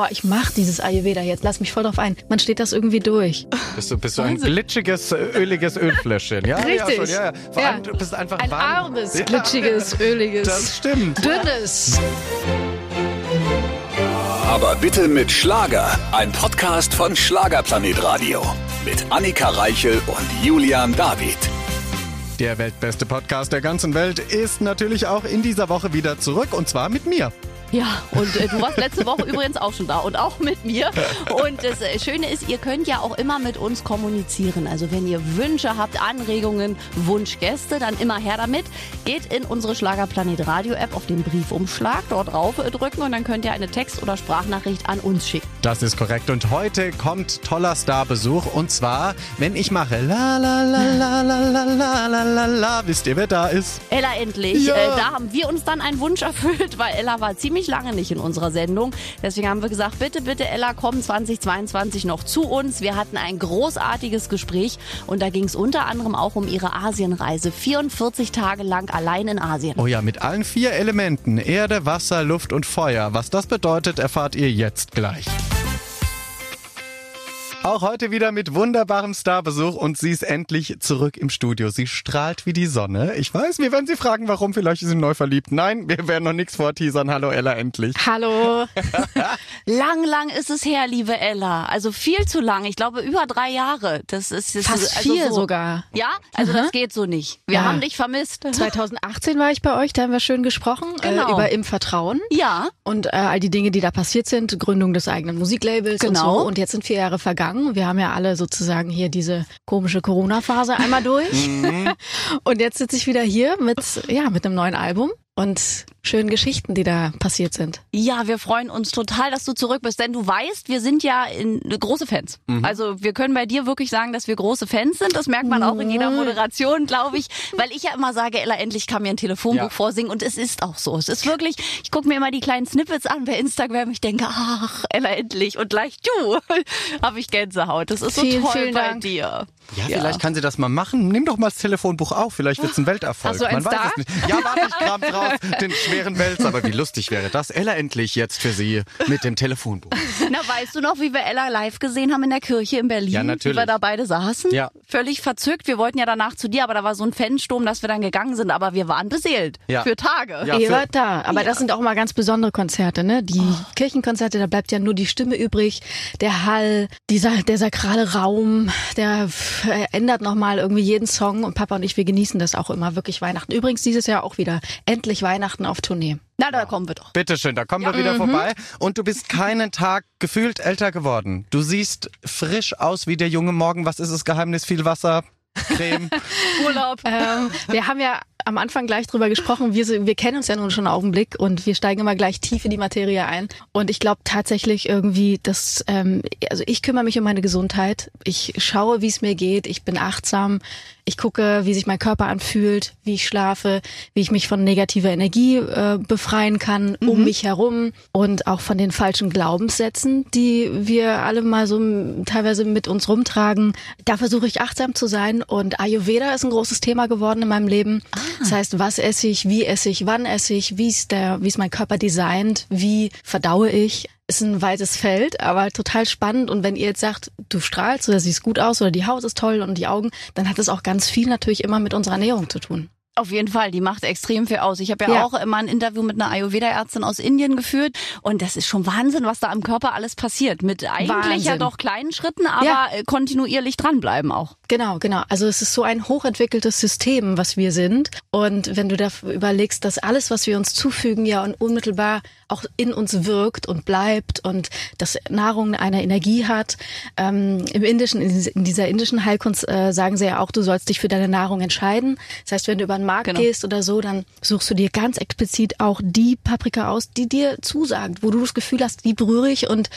oh, ich mach dieses Ayurveda jetzt, lass mich voll drauf ein. Man steht das irgendwie durch. Bist du, bist du ein glitschiges, öliges Ölfläschchen? Ja, Richtig. Ja, schon, ja, ja. Du bist einfach Ein warm. armes, Ja, glitschiges, öliges, Das stimmt. dünnes. Aber bitte mit Schlager. Ein Podcast von Schlagerplanet Radio. Mit Annika Reichel und Julian David. Der weltbeste Podcast der ganzen Welt ist natürlich auch in dieser Woche wieder zurück und zwar mit mir. Ja, und äh, du warst letzte Woche übrigens auch schon da und auch mit mir. Und das äh, Schöne ist, ihr könnt ja auch immer mit uns kommunizieren. Also wenn ihr Wünsche habt, Anregungen, Wunschgäste, dann immer her damit. Geht in unsere Schlagerplanet Radio App auf den Briefumschlag, dort drauf drücken und dann könnt ihr eine Text- oder Sprachnachricht an uns schicken. Das ist korrekt und heute kommt toller Starbesuch und zwar, wenn ich mache la la la la la la la la la la, wisst ihr wer da ist? Ella endlich. Ja. Äh, da haben wir uns dann einen Wunsch erfüllt, weil Ella war ziemlich lange nicht in unserer Sendung. Deswegen haben wir gesagt, bitte, bitte Ella, komm 2022 noch zu uns. Wir hatten ein großartiges Gespräch und da ging es unter anderem auch um ihre Asienreise. 44 Tage lang allein in Asien. Oh ja, mit allen vier Elementen, Erde, Wasser, Luft und Feuer. Was das bedeutet, erfahrt ihr jetzt gleich. Auch heute wieder mit wunderbarem Starbesuch und sie ist endlich zurück im Studio. Sie strahlt wie die Sonne. Ich weiß, wir werden sie fragen, warum. Vielleicht ist sie neu verliebt. Nein, wir werden noch nichts vorteasern. Hallo Ella, endlich. Hallo. Lang, lang ist es her, liebe Ella. Also viel zu lang. Ich glaube, über drei Jahre. Das ist, das Fast ist also vier so. sogar. Ja, also das geht so nicht. Wir Ja. haben dich vermisst. 2018 war ich bei euch, da haben wir schön gesprochen Genau. äh, über Im Vertrauen. Ja. Und äh, all die Dinge, die da passiert sind, Gründung des eigenen Musiklabels Genau. und so. Und jetzt sind vier Jahre vergangen. Wir haben ja alle sozusagen hier diese komische Corona-Phase einmal durch. und jetzt sitze ich wieder hier mit, ja, mit einem neuen Album. Und schönen Geschichten, die da passiert sind. Ja, wir freuen uns total, dass du zurück bist, denn du weißt, wir sind ja in, große Fans. Also wir können bei dir wirklich sagen, dass wir große Fans sind. Das merkt man auch in jeder Moderation, glaube ich, weil ich ja immer sage, Ella, endlich kann mir ein Telefonbuch Ja. vorsingen und es ist auch so. Es ist wirklich, ich gucke mir immer die kleinen Snippets an bei Instagram, ich denke, ach, Ella, endlich und gleich du, habe ich Gänsehaut. Das ist so Vielen, toll vielen bei Dank. dir. Ja, vielleicht kann sie das mal machen. Nimm doch mal das Telefonbuch auf. Vielleicht wird's ein Welterfolg. Hast du Man weiß da? es nicht. Ja, warte, ich kram drauf. Den schweren Wälzer. Aber wie lustig wäre das? Ella endlich jetzt für sie mit dem Telefonbuch. Na, weißt du noch, wie wir Ella live gesehen haben in der Kirche in Berlin? Ja, natürlich. Wie wir da beide saßen? Ja. Völlig verzückt. Wir wollten ja danach zu dir, aber da war so ein Fansturm, dass wir dann gegangen sind. Aber wir waren beseelt. Ja. Für Tage. Ja, Ihr wart da, aber das sind auch mal ganz besondere Konzerte, ne? Die Kirchenkonzerte, da bleibt ja nur die Stimme übrig, der Hall, dieser, der sakrale Raum, der verändert nochmal irgendwie jeden Song und Papa und ich, wir genießen das auch immer wirklich Weihnachten. Übrigens dieses Jahr auch wieder endlich Weihnachten auf Tournee. Na, da kommen wir doch. Bitteschön, da kommen wir wieder vorbei. Und du bist keinen Tag gefühlt älter geworden. Du siehst frisch aus wie der junge Morgen. Was ist das Geheimnis? Viel Wasser, Creme. Urlaub. Ähm, wir haben ja am Anfang gleich drüber gesprochen. Wir, wir kennen uns ja nun schon einen Augenblick und wir steigen immer gleich tief in die Materie ein. Und ich glaube tatsächlich irgendwie, dass, ähm, also ich kümmere mich um meine Gesundheit. Ich schaue, wie es mir geht. Ich bin achtsam. Ich gucke, wie sich mein Körper anfühlt, wie ich schlafe, wie ich mich von negativer Energie äh, befreien kann um mich herum und auch von den falschen Glaubenssätzen, die wir alle mal so teilweise mit uns rumtragen. Da versuche ich achtsam zu sein und Ayurveda ist ein großes Thema geworden in meinem Leben. Das heißt, was esse ich, wie esse ich, wann esse ich, wie ist der, wie ist mein Körper designt, wie verdaue ich. Ist ein weites Feld, aber total spannend. Und wenn ihr jetzt sagt, du strahlst oder siehst gut aus oder die Haut ist toll und die Augen, dann hat das auch ganz viel natürlich immer mit unserer Ernährung zu tun. Auf jeden Fall, die macht extrem viel aus. Ich habe ja, Ja. auch immer ein Interview mit einer Ayurveda-Ärztin aus Indien geführt und das ist schon Wahnsinn, was da am Körper alles passiert. Mit eigentlich ja Wahnsinn. doch kleinen Schritten, aber Ja. äh, kontinuierlich dranbleiben auch. Genau, genau. Also es ist so ein hochentwickeltes System, was wir sind. Und wenn du da überlegst, dass alles, was wir uns zufügen, ja un- unmittelbar auch in uns wirkt und bleibt und dass Nahrung eine Energie hat. Ähm, Im indischen, in diese- in dieser indischen Heilkunst äh, sagen sie ja auch, du sollst dich für deine Nahrung entscheiden. Das heißt, wenn du über den Markt Genau. gehst oder so, dann suchst du dir ganz explizit auch die Paprika aus, die dir zusagt, wo du das Gefühl hast, die berühre ich und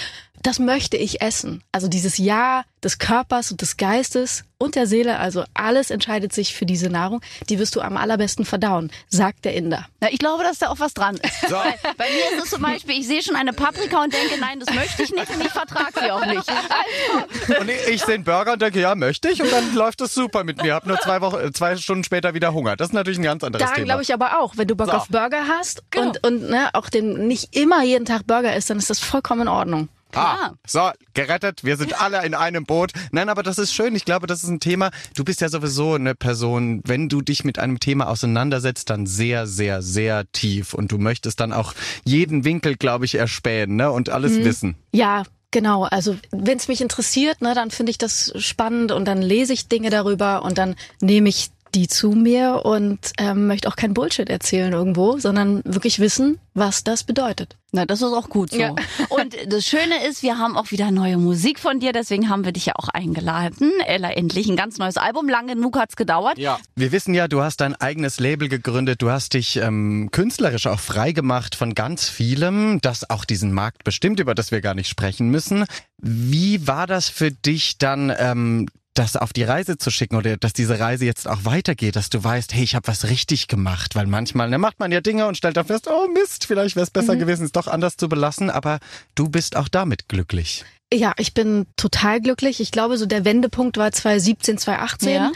das möchte ich essen. Also dieses Ja des Körpers und des Geistes und der Seele, also alles entscheidet sich für diese Nahrung. Die wirst du am allerbesten verdauen, sagt der Inder. Ja, ich glaube, dass da auch was dran ist. So. Bei, bei mir ist es zum Beispiel, ich sehe schon eine Paprika und denke, nein, das möchte ich nicht und ich vertrage sie auch nicht. Also. Und ich, ich sehe einen Burger und denke, ja, möchte ich und dann läuft es super mit mir. Hab nur zwei Wochen, zwei Stunden später wieder Hunger. Das ist natürlich ein ganz anderes da Thema. glaube ich aber auch, wenn du Bock so. auf Burger hast genau. und, und ne, auch den nicht immer jeden Tag Burger isst, dann ist das vollkommen in Ordnung. Ah, so, gerettet. Wir sind alle in einem Boot. Nein, aber das ist schön. Ich glaube, das ist ein Thema. Du bist ja sowieso eine Person, wenn du dich mit einem Thema auseinandersetzt, dann sehr, sehr, sehr tief. Und du möchtest dann auch jeden Winkel, glaube ich, erspähen ne? und alles hm. wissen. Ja, Genau, also wenn es mich interessiert, ne, dann finde ich das spannend und dann lese ich Dinge darüber und dann nehme ich die zu mir und ähm, möchte auch kein Bullshit erzählen irgendwo, sondern wirklich wissen, was das bedeutet. Na, das ist auch gut so. Ja. Und das Schöne ist, wir haben auch wieder neue Musik von dir, deswegen haben wir dich ja auch eingeladen. Ella, endlich ein ganz neues Album. Lang genug hat's gedauert. Ja. Wir wissen ja, du hast dein eigenes Label gegründet, du hast dich ähm, künstlerisch auch frei gemacht von ganz vielem, das auch diesen Markt bestimmt, über das wir gar nicht sprechen müssen. Wie war das für dich dann, ähm, das auf die Reise zu schicken oder dass diese Reise jetzt auch weitergeht, dass du weißt, hey, ich habe was richtig gemacht, weil manchmal ne, macht man ja Dinge und stellt dann fest, oh Mist, vielleicht wäre es besser mhm. gewesen, es doch anders zu belassen, aber du bist auch damit glücklich. Ja, ich bin total glücklich. Ich glaube, so der Wendepunkt war 2017, 2018. Ja.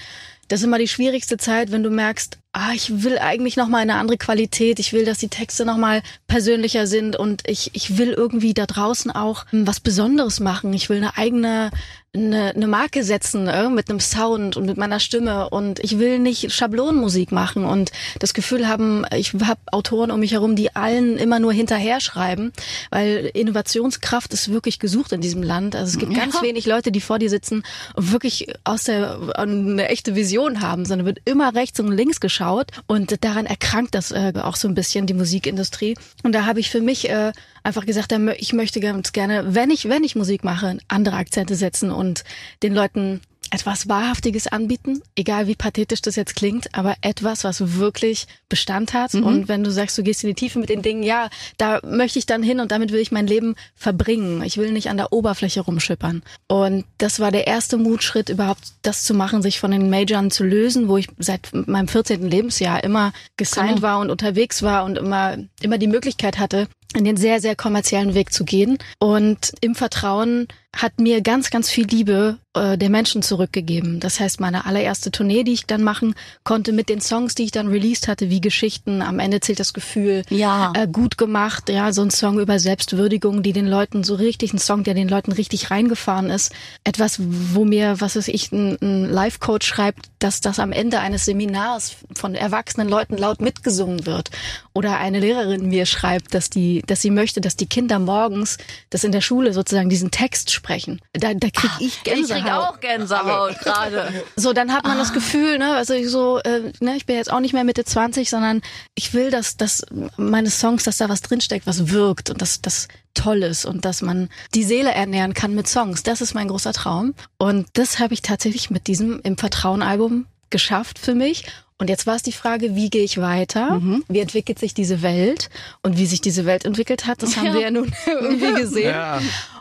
Das ist immer die schwierigste Zeit, wenn du merkst, ah, ich will eigentlich noch mal eine andere Qualität. Ich will, dass die Texte noch mal persönlicher sind und ich, ich will irgendwie da draußen auch was Besonderes machen. Ich will eine eigene eine, eine Marke setzen äh, mit einem Sound und mit meiner Stimme und ich will nicht Schablonenmusik machen und das Gefühl haben, ich habe Autoren um mich herum, die allen immer nur hinterher schreiben, weil Innovationskraft ist wirklich gesucht in diesem Land. Also es gibt ja. ganz wenig Leute, die vor dir sitzen und wirklich aus der eine echte Vision haben, sondern wird immer rechts und links geschaut und daran erkrankt das äh, auch so ein bisschen die Musikindustrie. Und da habe ich für mich äh, einfach gesagt, ich möchte ganz gerne, wenn ich wenn ich Musik mache, andere Akzente setzen und den Leuten etwas Wahrhaftiges anbieten, egal wie pathetisch das jetzt klingt, aber etwas, was wirklich Bestand hat. Mhm. Und wenn du sagst, du gehst in die Tiefe mit den Dingen, ja, da möchte ich dann hin und damit will ich mein Leben verbringen. Ich will nicht an der Oberfläche rumschippern. Und das war der erste Mutschritt, überhaupt das zu machen, sich von den Majoren zu lösen, wo ich seit meinem 14. Lebensjahr immer gesigned genau. war und unterwegs war und immer, immer die Möglichkeit hatte, in den sehr, sehr kommerziellen Weg zu gehen. Und im Vertrauen hat mir ganz, ganz viel Liebe äh, der Menschen zurückgegeben. Das heißt, meine allererste Tournee, die ich dann machen konnte mit den Songs, die ich dann released hatte, wie Geschichten, am Ende zählt das Gefühl, ja. äh, gut gemacht, ja, so ein Song über Selbstwürdigung, die den Leuten so richtig, ein Song, der den Leuten richtig reingefahren ist. Etwas, wo mir, was weiß ich, ein, ein Life-Coach schreibt, dass das am Ende eines Seminars von erwachsenen Leuten laut mitgesungen wird. Oder eine Lehrerin mir schreibt, dass die, dass sie möchte, dass die Kinder morgens, das in der Schule sozusagen diesen Text sprechen. Da, da krieg ich Gänsehaut. Ich krieg auch Gänsehaut gerade. So, dann hat man ah. das Gefühl, ne, also ich so, äh, ne, ich bin jetzt auch nicht mehr Mitte 20, sondern ich will, dass, dass meine Songs, dass da was drinsteckt, was wirkt und dass das toll ist und dass man die Seele ernähren kann mit Songs. Das ist mein großer Traum. Und das habe ich tatsächlich mit diesem Im Vertrauen-Album geschafft für mich. Und jetzt war es die Frage, wie gehe ich weiter? Mhm. Wie entwickelt sich diese Welt? Und wie sich diese Welt entwickelt hat, das haben ja. wir ja nun irgendwie gesehen. Ja.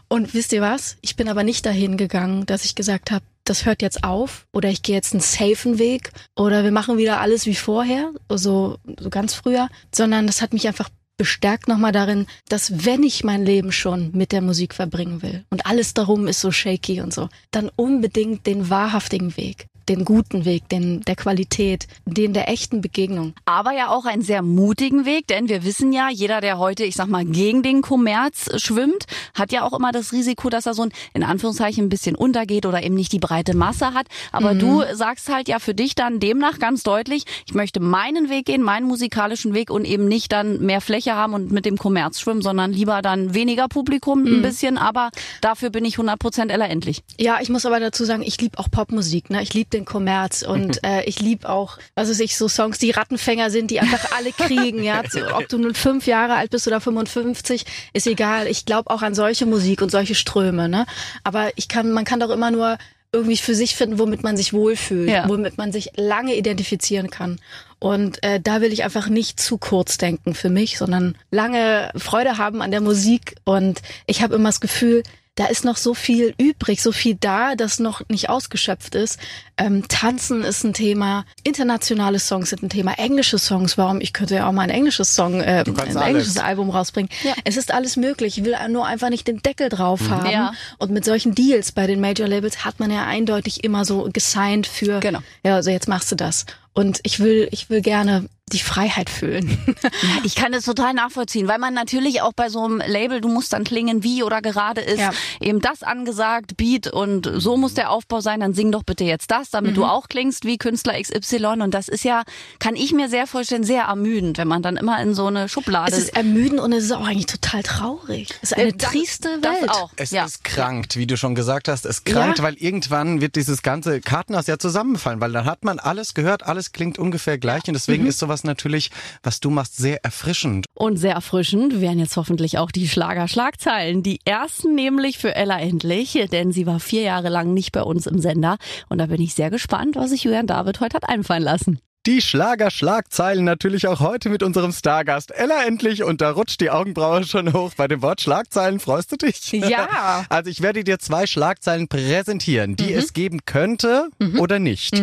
Und wisst ihr was? Ich bin aber nicht dahin gegangen, dass ich gesagt habe, das hört jetzt auf oder ich gehe jetzt einen safen Weg oder wir machen wieder alles wie vorher, so, so ganz früher, sondern das hat mich einfach bestärkt nochmal darin, dass wenn ich mein Leben schon mit der Musik verbringen will und alles darum ist so shaky und so, dann unbedingt den wahrhaftigen Weg den guten Weg, den der Qualität, den der echten Begegnung. Aber ja auch einen sehr mutigen Weg, denn wir wissen ja, jeder, der heute, ich sag mal, gegen den Kommerz schwimmt, hat ja auch immer das Risiko, dass er so ein, in Anführungszeichen ein bisschen untergeht oder eben nicht die breite Masse hat. Aber mhm. du sagst halt ja für dich dann demnach ganz deutlich, ich möchte meinen Weg gehen, meinen musikalischen Weg und eben nicht dann mehr Fläche haben und mit dem Kommerz schwimmen, sondern lieber dann weniger Publikum mhm. ein bisschen, aber dafür bin ich 100 Prozent Ella endlich. Ja, ich muss aber dazu sagen, ich liebe auch Popmusik, ne? Ich liebe den Kommerz und äh, ich liebe auch, was weiß ich, so Songs, die Rattenfänger sind, die einfach alle kriegen, ja. Ob du nun fünf Jahre alt bist oder 55, ist egal. Ich glaube auch an solche Musik und solche Ströme, ne. Aber ich kann, man kann doch immer nur irgendwie für sich finden, womit man sich wohlfühlt, ja. womit man sich lange identifizieren kann. Und äh, da will ich einfach nicht zu kurz denken für mich, sondern lange Freude haben an der Musik. Und ich habe immer das Gefühl, da ist noch so viel übrig, so viel da, das noch nicht ausgeschöpft ist. Ähm, Tanzen ist ein Thema, internationale Songs sind ein Thema, englische Songs. Warum? Ich könnte ja auch mal ein englisches Song, äh, ein alles. englisches Album rausbringen. Ja. Es ist alles möglich. Ich will nur einfach nicht den Deckel drauf Mhm. haben. Ja. Und mit solchen Deals bei den Major Labels hat man ja eindeutig immer so gesigned für, Genau. ja, also jetzt machst du das. Und ich will, ich will gerne die Freiheit fühlen. Ja, ich kann das total nachvollziehen, weil man natürlich auch bei so einem Label, du musst dann klingen wie oder gerade ist Ja. eben das angesagt, Beat und so muss der Aufbau sein, dann sing doch bitte jetzt das, damit du auch klingst wie Künstler XY und das ist ja, kann ich mir sehr vorstellen, sehr ermüdend, wenn man dann immer in so eine Schublade es ist ermüdend und es ist auch eigentlich total traurig. Es ist eine das- trieste das Welt. auch. Es ja. ist krankt, wie du schon gesagt hast. Es krankt, Ja. weil irgendwann wird dieses ganze Kartenhaus ja zusammenfallen, weil dann hat man alles gehört, alles klingt ungefähr gleich und deswegen Mhm. ist sowas natürlich, was du machst, sehr erfrischend. Und sehr erfrischend wären jetzt hoffentlich auch die Schlager-Schlagzeilen. Die ersten nämlich für Ella Endlich, denn sie war vier Jahre lang nicht bei uns im Sender. Und da bin ich sehr gespannt, was sich Julian David heute hat einfallen lassen. Die Schlager-Schlagzeilen natürlich auch heute mit unserem Stargast Ella endlich und da rutscht die Augenbraue schon hoch bei dem Wort Schlagzeilen. Freust du dich? Ja. Also ich werde dir zwei Schlagzeilen präsentieren, Mhm. die es geben könnte oder nicht.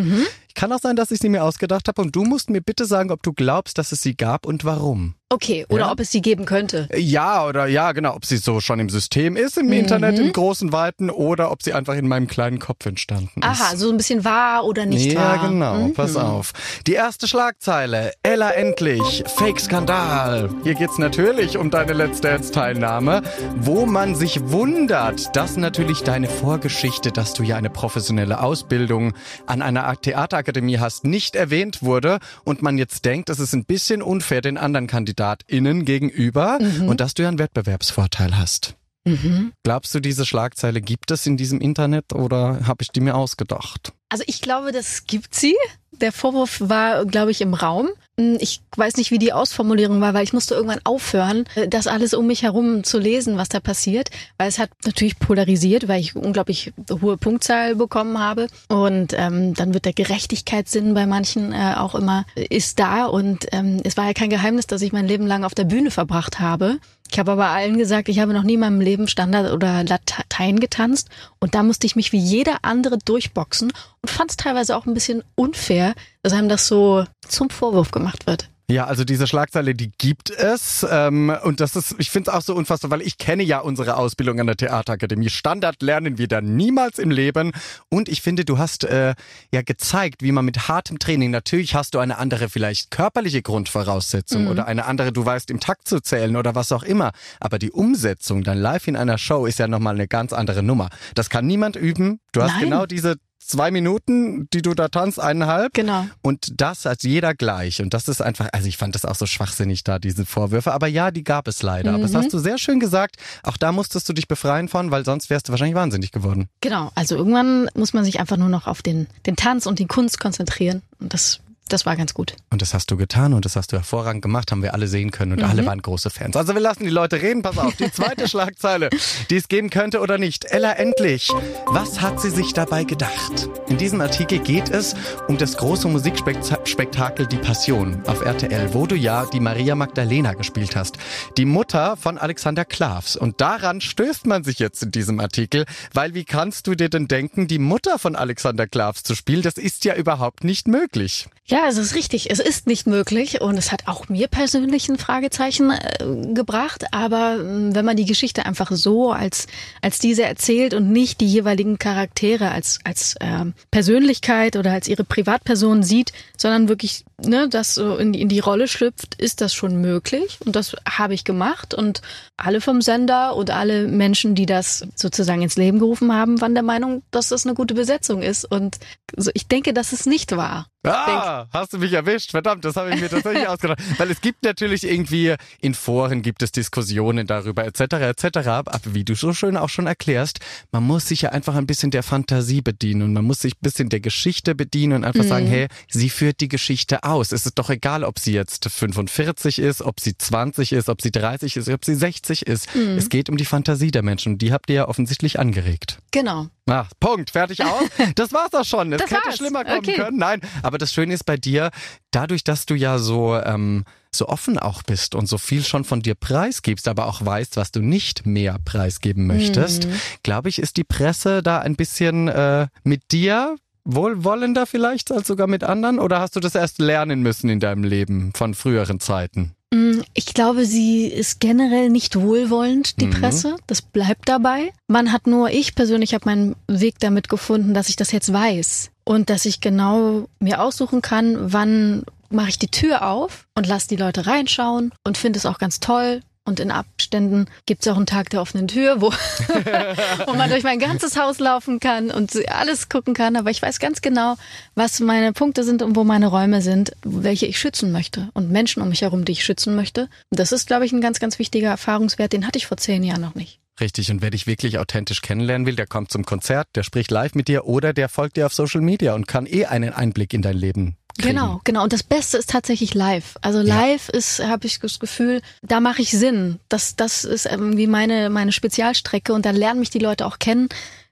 Kann auch sein, dass ich sie mir ausgedacht habe und du musst mir bitte sagen, ob du glaubst, dass es sie gab und warum. Okay, oder Ja. ob es sie geben könnte. Ja, oder ja, genau, ob sie so schon im System ist, im Internet, Mhm. im großen Weiten, oder ob sie einfach in meinem kleinen Kopf entstanden ist. Aha, so ein bisschen wahr oder nicht ja, wahr. genau, Mhm. pass auf. Die erste Schlagzeile, Ella endlich, Fake-Skandal. Hier geht's natürlich um deine Let's Dance-Teilnahme, wo man sich wundert, dass natürlich deine Vorgeschichte, dass du ja eine professionelle Ausbildung an einer Theaterakademie hast, nicht erwähnt wurde und man jetzt denkt, es ist ein bisschen unfair den anderen KandidatInnen gegenüber Mhm. und dass du ja einen Wettbewerbsvorteil hast. Glaubst du, diese Schlagzeile gibt es in diesem Internet oder habe ich die mir ausgedacht? Also ich glaube, das gibt sie. Der Vorwurf war, glaube ich, im Raum. Hm, Ich weiß nicht, wie die Ausformulierung war, weil ich musste irgendwann aufhören, äh, das alles um mich herum zu lesen, was da passiert, weil es hat natürlich polarisiert, weil ich unglaublich hohe Punktzahl bekommen habe. Und ähm, dann wird der Gerechtigkeitssinn bei manchen äh, auch immer äh, ist da. Und ähm, es war ja kein Geheimnis, dass ich mein Leben lang auf der Bühne verbracht habe. Ich habe aber allen gesagt, ich habe noch nie in meinem Leben Standard oder Latein getanzt und da musste ich mich wie jeder andere durchboxen und fand es teilweise auch ein bisschen unfair, dass einem das so zum Vorwurf gemacht wird. Ja, also diese Schlagzeile, die gibt es. Ähm, und das ist, ich finde es auch so unfassbar, weil ich kenne ja unsere Ausbildung an der Theaterakademie. Standard lernen wir da niemals im Leben. Und ich finde, du hast äh, ja gezeigt, wie man mit hartem Training, natürlich hast du eine andere vielleicht körperliche Grundvoraussetzung oder eine andere, du weißt im Takt zu zählen oder was auch immer. Aber die Umsetzung dann live in einer Show ist ja nochmal eine ganz andere Nummer. Das kann niemand üben. Du hast Nein. genau diese zwei Minuten, die du da tanzt, eineinhalb. Genau. Und das als jeder gleich. Und das ist einfach, also ich fand das auch so schwachsinnig da, diese Vorwürfe. Aber ja, die gab es leider. Aber das hast du sehr schön gesagt. Auch da musstest du dich befreien von, weil sonst wärst du wahrscheinlich wahnsinnig geworden. Genau. Also irgendwann muss man sich einfach nur noch auf den, den Tanz und die Kunst konzentrieren. Und das, das war ganz gut. Und das hast du getan und das hast du hervorragend gemacht, haben wir alle sehen können und alle waren große Fans. Also wir lassen die Leute reden, pass auf, die zweite Schlagzeile, die es geben könnte oder nicht. Ella endlich, was hat sie sich dabei gedacht? In diesem Artikel geht es um das große Musikspektakel Die Passion auf RTL, wo du ja die Maria Magdalena gespielt hast. Die Mutter von Alexander Klavs. Und daran stößt man sich jetzt in diesem Artikel, weil wie kannst du dir denn denken, die Mutter von Alexander Klavs zu spielen? Das ist ja überhaupt nicht möglich. Ja, es ist richtig. Es ist nicht möglich und es hat auch mir persönlich ein Fragezeichen äh, gebracht. Aber ähm, wenn man die Geschichte einfach so als als diese erzählt und nicht die jeweiligen Charaktere als als ähm, Persönlichkeit oder als ihre Privatperson sieht, sondern wirklich ne, das so in die, in die Rolle schlüpft, ist das schon möglich und das habe ich gemacht und alle vom Sender und alle Menschen, die das sozusagen ins Leben gerufen haben, waren der Meinung, dass das eine gute Besetzung ist und so, ich denke, dass es nicht war. Ah, hast du mich erwischt. Verdammt, das habe ich mir tatsächlich ausgedacht. Weil es gibt natürlich irgendwie, in Foren gibt es Diskussionen darüber etc. etc. Aber wie du so schön auch schon erklärst, man muss sich ja einfach ein bisschen der Fantasie bedienen und man muss sich ein bisschen der Geschichte bedienen und einfach sagen, hey, sie führt die Geschichte raus. Es ist doch egal, ob sie jetzt 45 ist, ob sie 20 ist, ob sie 30 ist, ob sie 60 ist. Mhm. Es geht um die Fantasie der Menschen und die habt ihr ja offensichtlich angeregt. Genau. Ah, Punkt, fertig aus. Das war's auch schon. Es Das hätte war's. schlimmer kommen Okay. können. Nein, aber das Schöne ist bei dir, dadurch, dass du ja so ähm, so offen auch bist und so viel schon von dir preisgibst, aber auch weißt, was du nicht mehr preisgeben möchtest, Mhm. glaube ich, ist die Presse da ein bisschen äh, mit dir wohlwollender vielleicht als sogar mit anderen? Oder hast du das erst lernen müssen in deinem Leben von früheren Zeiten? Mm, Ich glaube, sie ist generell nicht wohlwollend, die Mhm. Presse. Das bleibt dabei. Man hat nur, ich persönlich habe meinen Weg damit gefunden, dass ich das jetzt weiß. Und dass ich genau mir aussuchen kann, wann mache ich die Tür auf und lasse die Leute reinschauen und finde es auch ganz toll. Und in Abständen gibt es auch einen Tag der offenen Tür, wo, wo man durch mein ganzes Haus laufen kann und alles gucken kann. Aber ich weiß ganz genau, was meine Punkte sind und wo meine Räume sind, welche ich schützen möchte. Und Menschen um mich herum, die ich schützen möchte. Das ist, glaube ich, ein ganz, ganz wichtiger Erfahrungswert. Den hatte ich vor zehn Jahren noch nicht. Richtig, und wer dich wirklich authentisch kennenlernen will, der kommt zum Konzert, der spricht live mit dir oder der folgt dir auf Social Media und kann eh einen Einblick in dein Leben kriegen. Genau, genau. Und das Beste ist tatsächlich live. Also live ist, habe ich das Gefühl, da mache ich Sinn. Das, das ist irgendwie meine, meine Spezialstrecke und da lernen mich die Leute auch kennen.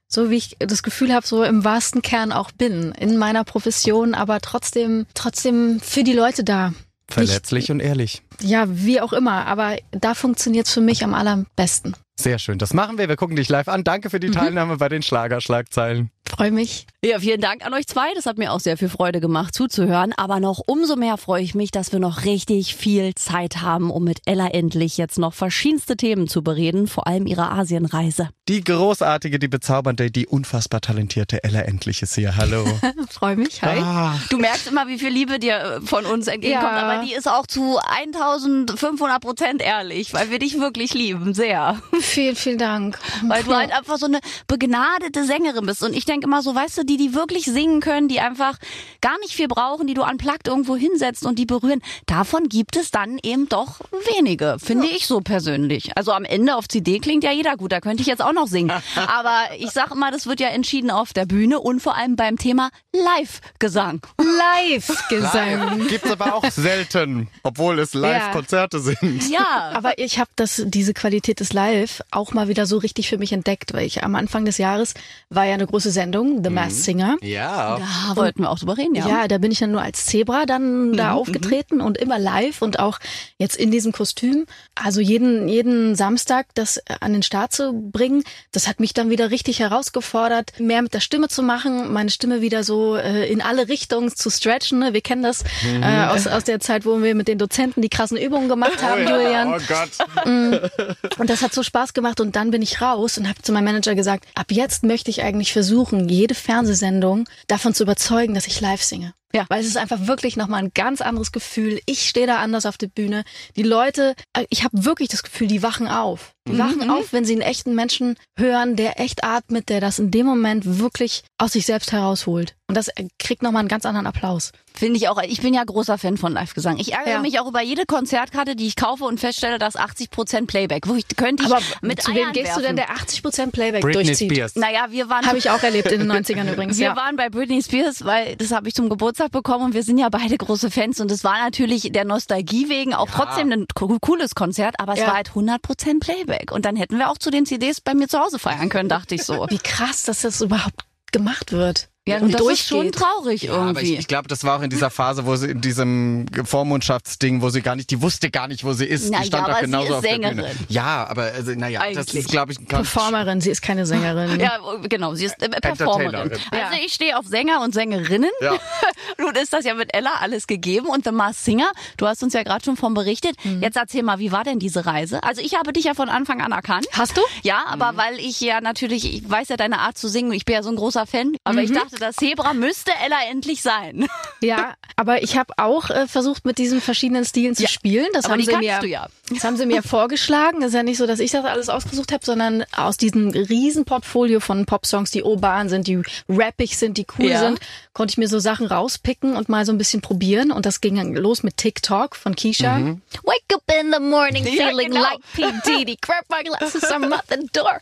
So wie ich das Gefühl habe, so im wahrsten Kern auch bin. In meiner Profession, aber trotzdem, trotzdem für die Leute da. Verletzlich und ehrlich. Ja, wie auch immer. Aber da funktioniert's für mich am allerbesten. Sehr schön. Das machen wir. Wir gucken dich live an. Danke für die Teilnahme bei den Schlagerschlagzeilen. Freue mich. Ja, vielen Dank an euch zwei. Das hat mir auch sehr viel Freude gemacht zuzuhören. Aber noch umso mehr freue ich mich, dass wir noch richtig viel Zeit haben, um mit Ella endlich jetzt noch verschiedenste Themen zu bereden, vor allem ihre Asienreise. Die großartige, die bezaubernde, die unfassbar talentierte Ella Endlich ist hier. Hallo. Freue mich. Hi. Ah, Du merkst immer, wie viel Liebe dir äh, von uns entgegenkommt, Ja. aber die ist auch zu 1500 Prozent ehrlich, weil wir dich wirklich lieben, sehr. Vielen, vielen Dank. Weil du halt einfach so eine begnadete Sängerin bist. Und ich denke immer so, weißt du, die, die wirklich singen können, die einfach gar nicht viel brauchen, die du anplagt irgendwo hinsetzt und die berühren, davon gibt es dann eben doch wenige, finde ich so persönlich. Also am Ende auf CD klingt ja jeder gut, da könnte ich jetzt auch noch singen. Aber ich sag immer, das wird ja entschieden auf der Bühne und vor allem beim Thema Live-Gesang. Live-Gesang. gibt's aber auch selten, obwohl es Live-Konzerte sind. Ja. Aber ich habe das diese Qualität des Live auch mal wieder so richtig für mich entdeckt, weil ich am Anfang des Jahres war ja eine große Sendung, The Masked Singer. Ja. Da wollten wir auch drüber reden, ja. Ja, da bin ich dann nur als Zebra dann da Mhm, aufgetreten und immer live und auch jetzt in diesem Kostüm. Also jeden, jeden Samstag das an den Start zu bringen, das hat mich dann wieder richtig herausgefordert, mehr mit der Stimme zu machen, meine Stimme wieder so äh, in alle Richtungen zu stretchen. Ne? Wir kennen das Mhm. äh, aus, aus der Zeit, wo wir mit den Dozenten die krassen Übungen gemacht haben, Julian. Oh Gott. Und das hat so Spaß gemacht und dann bin ich raus und habe zu meinem Manager gesagt, ab jetzt möchte ich eigentlich versuchen, jede Fernsehsendung davon zu überzeugen, dass ich live singe. Ja. Weil es ist einfach wirklich nochmal ein ganz anderes Gefühl. Ich stehe da anders auf der Bühne. Die Leute, äh, ich habe wirklich das Gefühl, die wachen auf. Die wachen auf, wenn sie einen echten Menschen hören, der echt atmet, der das in dem Moment wirklich aus sich selbst herausholt. Und das äh, kriegt nochmal einen ganz anderen Applaus. Finde ich auch. Ich bin ja großer Fan von Live-Gesang. Ich ärgere Ja. mich auch über jede Konzertkarte, die ich kaufe und feststelle, dass 80% Playback. Wo ich könnte ich Aber mit zu wem gehst du denn, werfen. der 80% Playback Britney durchzieht? Spears. Naja, wir waren Habe ich auch erlebt in den 90ern übrigens. Wir ja. waren bei Britney Spears, weil das habe ich zum Geburtstag bekommen und wir sind ja beide große Fans und es war natürlich der Nostalgie wegen auch trotzdem ein co- cooles Konzert, aber es Ja. war halt 100% Playback und dann hätten wir auch zu den CDs bei mir zu Hause feiern können, dachte ich so. Wie krass, dass das überhaupt gemacht wird. Ja, und und das ist schon durchgeht. traurig Ja, aber irgendwie. ich, ich glaube, das war auch in dieser Phase, wo sie in diesem Vormundschaftsding, wo sie gar nicht, die wusste gar nicht, wo sie ist. Na die stand ja, aber sie genauso ist auf der Bühne. Sängerin. Ja, aber also, naja, das ist, glaube ich, Performerin, sie ist keine Sängerin. Ja, genau, sie ist äh, Performerin. Also ich stehe auf Sänger und Sängerinnen. Ja. Nun ist das ja mit Ella alles gegeben und The Masked Singer, du hast uns ja gerade schon von berichtet. Mhm. Jetzt erzähl mal, wie war denn diese Reise? Also ich habe dich ja von Anfang an erkannt. Hast du? Ja, Mhm. aber weil ich ja natürlich, ich weiß ja deine Art zu singen, ich bin ja so ein großer Fan, aber Mhm. ich dachte, das Zebra müsste Ella endlich sein. Ja, aber ich habe auch äh, versucht, mit diesen verschiedenen Stilen zu spielen. Das aber haben die sie mir, du ja. Das haben sie mir vorgeschlagen. Das ist ja nicht so, dass ich das alles ausgesucht habe, sondern aus diesem riesen Portfolio von Popsongs, die urban sind, die rappig sind, die cool Ja. sind, konnte ich mir so Sachen rauspicken und mal so ein bisschen probieren. Und das ging dann los mit TikTok von Keisha. Wake up in the morning Ja, feeling genau. like P. Diddy. Grab my glasses, I'm at the door.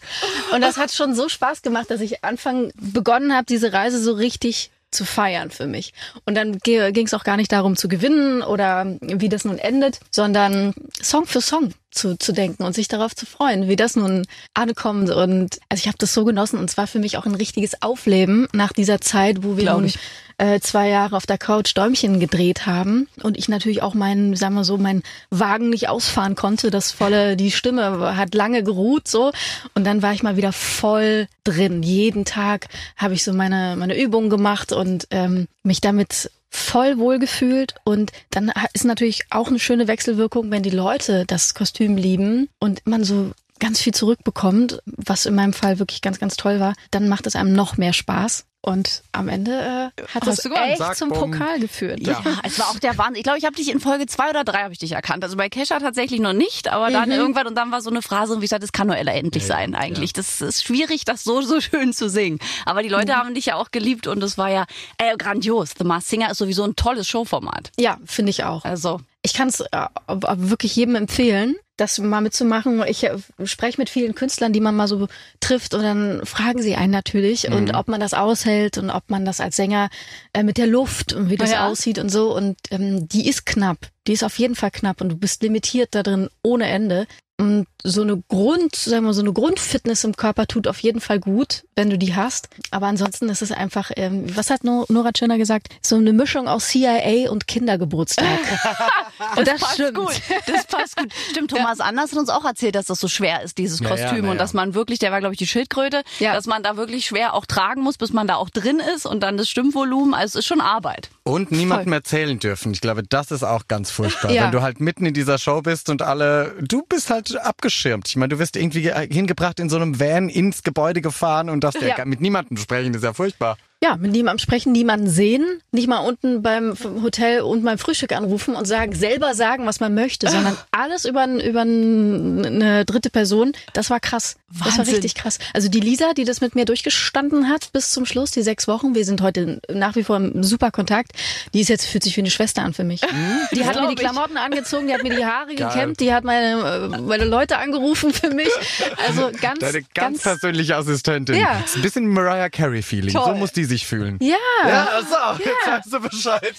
Und das hat schon so Spaß gemacht, dass ich Anfang begonnen habe, diese Reise so richtig zu feiern für mich. Und dann ging es auch gar nicht darum zu gewinnen oder wie das nun endet, sondern Song für Song zu, zu denken und sich darauf zu freuen, wie das nun ankommt. Und also ich habe das so genossen und zwar für mich auch ein richtiges Aufleben nach dieser Zeit, wo wir Glaub nun ich. Äh, zwei Jahre auf der Couch Däumchen gedreht haben und ich natürlich auch meinen, sagen wir so, meinen Wagen nicht ausfahren konnte. Das volle, die Stimme hat lange geruht so und dann war ich mal wieder voll drin. Jeden Tag habe ich so meine meine Übungen gemacht und ähm, mich damit voll wohl gefühlt und dann ist natürlich auch eine schöne Wechselwirkung, wenn die Leute das Kostüm lieben und man so ganz viel zurückbekommt, was in meinem Fall wirklich ganz, ganz toll war, dann macht es einem noch mehr Spaß. Und am Ende äh, hat es echt zum. Pokal geführt. Ja. Ja, es war auch der Wahnsinn. Ich glaube, ich habe dich in Folge zwei oder drei habe ich dich erkannt. Also bei Kesha tatsächlich noch nicht, aber dann irgendwann und dann war so eine Phrase und wie gesagt, das kann nur Ella endlich sein eigentlich. Das ist schwierig, das so so schön zu singen. Aber die Leute haben dich ja auch geliebt und es war ja äh, grandios. The Masked Singer ist sowieso ein tolles Showformat. Ja, finde ich auch. Also Ich kann es äh, wirklich jedem empfehlen, das mal mitzumachen. Ich äh, spreche mit vielen Künstlern, die man mal so trifft und dann fragen sie einen natürlich und ob man das aushält und ob man das als Sänger äh, mit der Luft und wie das Ja. aussieht und so. Und ähm, die ist knapp. Die ist auf jeden Fall knapp und du bist limitiert da drin ohne Ende. Und so eine Grund, sagen wir, so eine Grundfitness im Körper tut auf jeden Fall gut, wenn du die hast. Aber ansonsten ist es einfach, ähm, was hat No- Nora Tschirner gesagt? So eine Mischung aus CIA und Kindergeburtstag. und das passt stimmt. gut. Das passt gut. Stimmt, Thomas Anders hat uns auch erzählt, dass das so schwer ist, dieses Ja, ja, Kostüm. na ja. Und dass man wirklich, der war, glaube ich, die Schildkröte, Ja. dass man da wirklich schwer auch tragen muss, bis man da auch drin ist und dann das Stimmvolumen. Also es ist schon Arbeit. Und niemandem erzählen dürfen. Ich glaube, das ist auch ganz furchtbar. Ja. Wenn du halt mitten in dieser Show bist und alle, du bist halt abgeschirmt. Ich meine, du wirst irgendwie ge- hingebracht in so einem Van ins Gebäude gefahren und darfst ja. Mit niemandem sprechen. Das ist ja furchtbar. Ja, mit niemandem sprechen, niemanden sehen, nicht mal unten beim Hotel und beim Frühstück anrufen und sagen, selber sagen, was man möchte, sondern alles über, über eine dritte Person. Das war krass. Das war Wahnsinn. richtig krass. Also die Lisa, die das mit mir durchgestanden hat bis zum Schluss, die sechs Wochen, wir sind heute nach wie vor im super Kontakt, die ist jetzt, fühlt sich wie eine Schwester an für mich. Die hat mir die ich. Klamotten angezogen, die hat mir die Haare gekämmt, die hat meine, meine Leute angerufen für mich. Also ganz, Deine ganz, ganz, persönliche Assistentin. Ja. Ein bisschen Mariah Carey-Feeling. So muss die sich fühlen. ja. Ja, so, jetzt weißt du Bescheid.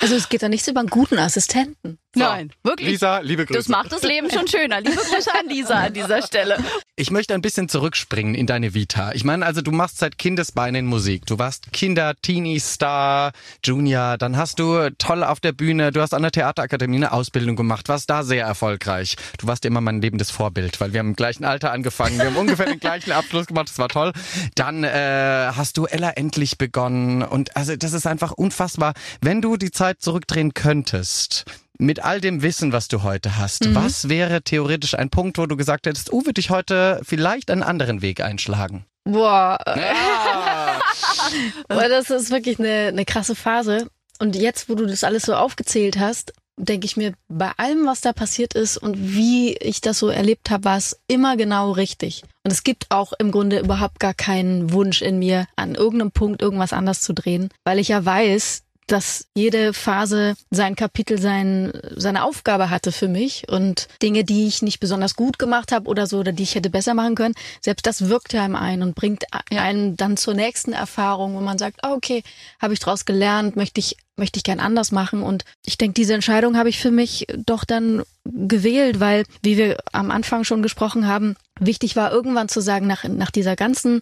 Also es geht da nichts über einen guten Assistenten. Nein, wirklich. Lisa, liebe Grüße. Das macht das Leben schon schöner. Liebe Grüße an Lisa an dieser Stelle. Ich möchte ein bisschen zurückspringen in deine Vita. Ich meine, also du machst seit Kindesbeinen Musik. Du warst Kinder, Teenie, Star, Junior. Dann hast du toll auf der Bühne. Du hast an der Theaterakademie eine Ausbildung gemacht. Warst da sehr erfolgreich. Du warst immer mein lebendes Vorbild, weil wir haben im gleichen Alter angefangen. Wir haben ungefähr den gleichen Abschluss gemacht. Das war toll. Dann äh, hast du Ella endlich begonnen. Und also das ist einfach unfassbar. Wenn du die Zeit zurückdrehen könntest, mit all dem Wissen, was du heute hast, was wäre theoretisch ein Punkt, wo du gesagt hättest, uh, würde ich heute vielleicht einen anderen Weg einschlagen? Boah, Ja. Aber das ist wirklich eine, eine krasse Phase. Und jetzt, wo du das alles so aufgezählt hast, denke ich mir, bei allem, was da passiert ist und wie ich das so erlebt habe, war es immer genau richtig. Und es gibt auch im Grunde überhaupt gar keinen Wunsch in mir, an irgendeinem Punkt irgendwas anders zu drehen, weil ich ja weiß, dass jede Phase sein Kapitel, sein, seine Aufgabe hatte für mich. Und Dinge, die ich nicht besonders gut gemacht habe oder so, oder die ich hätte besser machen können, selbst das wirkt ja einem ein und bringt einen dann zur nächsten Erfahrung, wo man sagt, ah, okay, habe ich daraus gelernt, möchte ich möchte ich gern anders machen. Und ich denke, diese Entscheidung habe ich für mich doch dann gewählt, weil, wie wir am Anfang schon gesprochen haben, wichtig war irgendwann zu sagen, nach, nach dieser ganzen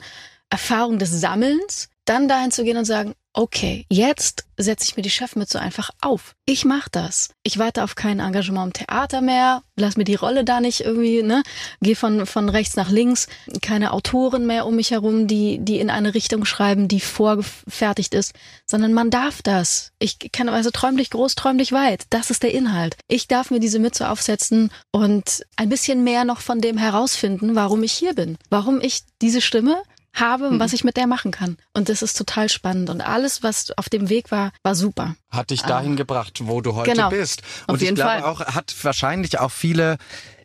Erfahrung des Sammelns, dann dahin zu gehen und sagen, okay, jetzt setze ich mir die Chefmütze einfach auf. Ich mache das. Ich warte auf kein Engagement im Theater mehr, lass mir die Rolle da nicht irgendwie, ne, geh von von rechts nach links, keine Autoren mehr um mich herum, die die in eine Richtung schreiben, die vorgefertigt ist, sondern man darf das. Ich kann also träum dich groß, träum dich weit. Das ist der Inhalt. Ich darf mir diese Mütze aufsetzen und ein bisschen mehr noch von dem herausfinden, warum ich hier bin, warum ich diese Stimme habe und was ich mit der machen kann. Und das ist total spannend. Und alles, was auf dem Weg war, war super. Hat dich dahin gebracht, wo du heute Genau. bist. Auf Und jeden ich glaube Fall. auch, hat wahrscheinlich auch viele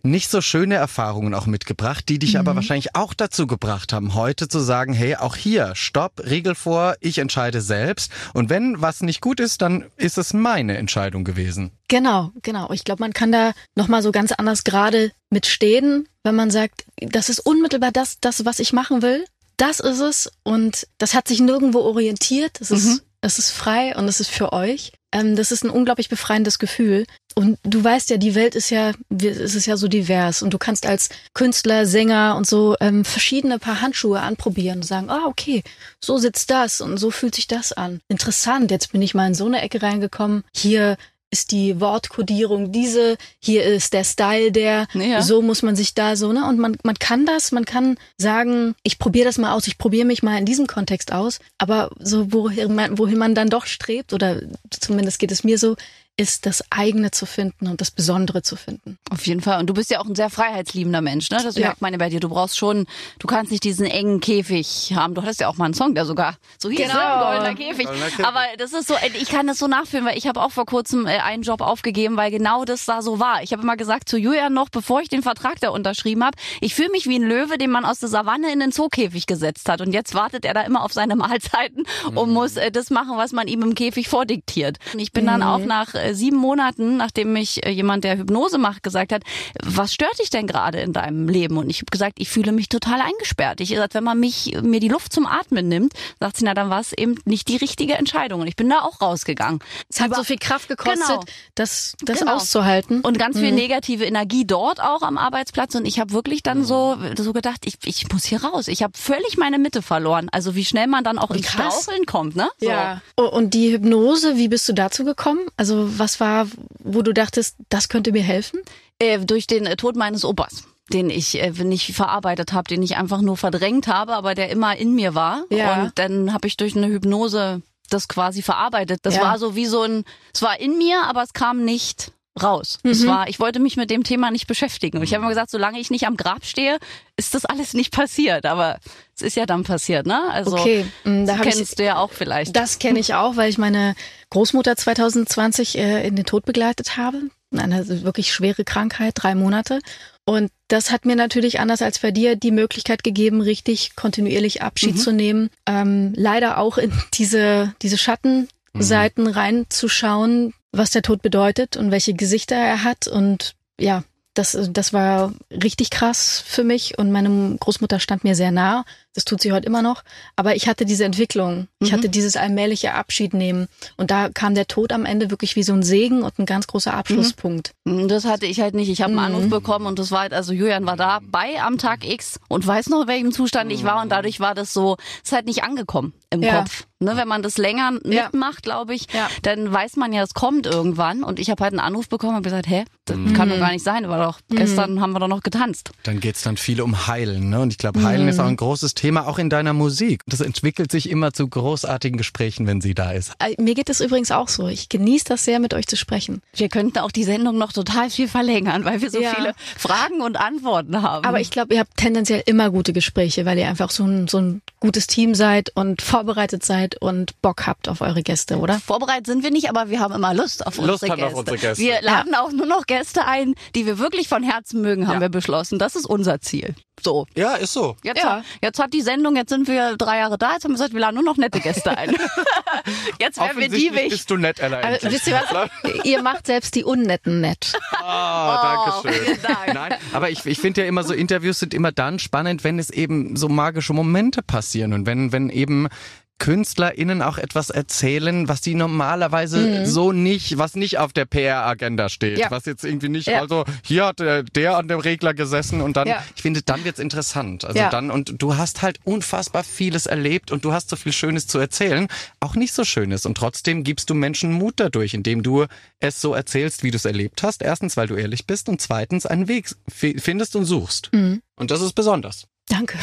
nicht so schöne Erfahrungen auch mitgebracht, die dich aber wahrscheinlich auch dazu gebracht haben, heute zu sagen, hey, auch hier, stopp, Regel vor, ich entscheide selbst. Und wenn was nicht gut ist, dann ist es meine Entscheidung gewesen. Genau, genau. Ich glaube, man kann da nochmal so ganz anders gerade mitstehen, wenn man sagt, das ist unmittelbar das, das, was ich machen will. Das ist es und das hat sich nirgendwo orientiert. Es ist, mhm. es ist frei und es ist für euch. Ähm, das ist ein unglaublich befreiendes Gefühl. Und du weißt ja, die Welt ist ja, es ist ja so divers und du kannst als Künstler, Sänger und so ähm, verschiedene Paar Handschuhe anprobieren und sagen, ah, okay, so sitzt das und so fühlt sich das an. Interessant, jetzt bin ich mal in so eine Ecke reingekommen. Hier ist die Wortkodierung diese, hier ist der Style der, ja. so muss man sich da so, ne? Und man, man kann das, man kann sagen, ich probiere das mal aus, ich probiere mich mal in diesem Kontext aus, aber so wohin man, wohin man dann doch strebt, oder zumindest geht es mir so, ist, das eigene zu finden und das Besondere zu finden. Auf jeden Fall. Und du bist ja auch ein sehr freiheitsliebender Mensch, ne? Das ja. merkt man ja bei dir. Du brauchst schon, du kannst nicht diesen engen Käfig haben. Du hattest ja auch mal einen Song, der sogar so hieß, genau. ne? Goldener Käfig. Goldener Käfig. Aber das ist so, ich kann das so nachfühlen, weil ich habe auch vor kurzem äh, einen Job aufgegeben, weil genau das da so war. Ich habe immer gesagt zu Julian noch, bevor ich den Vertrag da unterschrieben habe, ich fühle mich wie ein Löwe, den man aus der Savanne in den Zookäfig gesetzt hat. Und jetzt wartet er da immer auf seine Mahlzeiten und mhm. muss äh, das machen, was man ihm im Käfig vordiktiert. Und ich bin mhm. dann auch nach äh, sieben Monaten, nachdem mich äh, jemand, der Hypnose macht, gesagt hat, was stört dich denn gerade in deinem Leben? Und ich habe gesagt, ich fühle mich total eingesperrt. Ich gesagt, wenn man mich mir die Luft zum Atmen nimmt, sagt sie, na dann war es eben nicht die richtige Entscheidung. Und ich bin da auch rausgegangen. Es hat Über so viel Kraft gekostet, genau. das, das genau. auszuhalten. Und ganz viel mhm. negative Energie dort auch am Arbeitsplatz. Und ich habe wirklich dann so, so gedacht, ich, ich muss hier raus. Ich habe völlig meine Mitte verloren. Also wie schnell man dann auch ins Straucheln kommt, ne? So. Ja. Und die Hypnose, wie bist du dazu gekommen? Also was war wo du dachtest, das könnte mir helfen? Äh, durch den äh, Tod meines Opas den ich äh, nicht verarbeitet habe, den ich einfach nur verdrängt habe, aber der immer in mir war. Ja. Und dann habe ich durch eine Hypnose das quasi verarbeitet. Das ja. war so wie so ein, es war in mir, aber es kam nicht raus. Mhm. Es war, ich wollte mich mit dem Thema nicht beschäftigen. Und ich habe immer gesagt, solange ich nicht am Grab stehe, ist das alles nicht passiert. Aber es ist ja dann passiert, ne? Also okay. Mm, da das kennst ich, du ja auch vielleicht. Das kenne ich auch, weil ich meine Großmutter 2020 äh, in den Tod begleitet habe. Eine wirklich schwere Krankheit, drei Monate. Und das hat mir natürlich anders als bei dir die Möglichkeit gegeben, richtig kontinuierlich Abschied mhm. zu nehmen. Ähm, leider auch in diese, diese Schattenseiten mhm. reinzuschauen, was der Tod bedeutet und welche Gesichter er hat. Und ja, das, das war richtig krass für mich und meine Großmutter stand mir sehr nah. Das tut sie heute immer noch. Aber ich hatte diese Entwicklung. Ich mhm. hatte dieses allmähliche Abschied nehmen. Und da kam der Tod am Ende wirklich wie so ein Segen und ein ganz großer Abschlusspunkt. Mhm. Das hatte ich halt nicht. Ich habe einen Anruf mhm. bekommen und das war halt, also Julian war da bei am Tag X und weiß noch, in welchem Zustand ich war. Und dadurch war das so, es ist halt nicht angekommen im ja. Kopf. Ne, wenn man das länger mitmacht, glaube ich, ja. dann weiß man ja, es kommt irgendwann. Und ich habe halt einen Anruf bekommen und gesagt, hä, das mhm. kann doch gar nicht sein. War doch, mhm. gestern haben wir doch noch getanzt. Dann geht's dann viel um Heilen. Ne? Und ich glaube, Heilen ist auch ein großes Thema Thema auch in deiner Musik. Das entwickelt sich immer zu großartigen Gesprächen, wenn sie da ist. Äh, mir geht es übrigens auch so. Ich genieße das sehr, mit euch zu sprechen. Wir könnten auch die Sendung noch total viel verlängern, weil wir so ja. viele Fragen und Antworten haben. Aber ich glaube, ihr habt tendenziell immer gute Gespräche, weil ihr einfach so ein, so ein gutes Team seid und vorbereitet seid und Bock habt auf eure Gäste, oder? Vorbereitet sind wir nicht, aber wir haben immer Lust auf Lust unsere, Gäste. Auf unsere Gäste. Wir laden ja. auch nur noch Gäste ein, die wir wirklich von Herzen mögen, haben ja. wir beschlossen. Das ist unser Ziel. So. Ja, ist so. Jetzt, ja. Hat, jetzt hat die Sendung, jetzt sind wir drei Jahre da, jetzt haben wir gesagt, wir laden nur noch nette Gäste ein. jetzt werden wir die wichtig. bist du nett, Ella. Also, wisst ihr was? ihr macht selbst die Unnetten nett. Oh, danke schön. Dank. Nein, aber ich, ich finde ja immer so, Interviews sind immer dann spannend, wenn es eben so magische Momente passieren und wenn, wenn eben KünstlerInnen auch etwas erzählen, was sie normalerweise mhm. so nicht, was nicht auf der PR-Agenda steht. Ja. Was jetzt irgendwie nicht, ja. also hier hat der, der an dem Regler gesessen und dann, ja. ich finde, dann wird's interessant. Also dann, und du hast halt unfassbar vieles erlebt und du hast so viel Schönes zu erzählen, auch nicht so Schönes. Und trotzdem gibst du Menschen Mut dadurch, indem du es so erzählst, wie du es erlebt hast. Erstens, weil du ehrlich bist und zweitens einen Weg findest und suchst. Mhm. Und das ist besonders. Danke.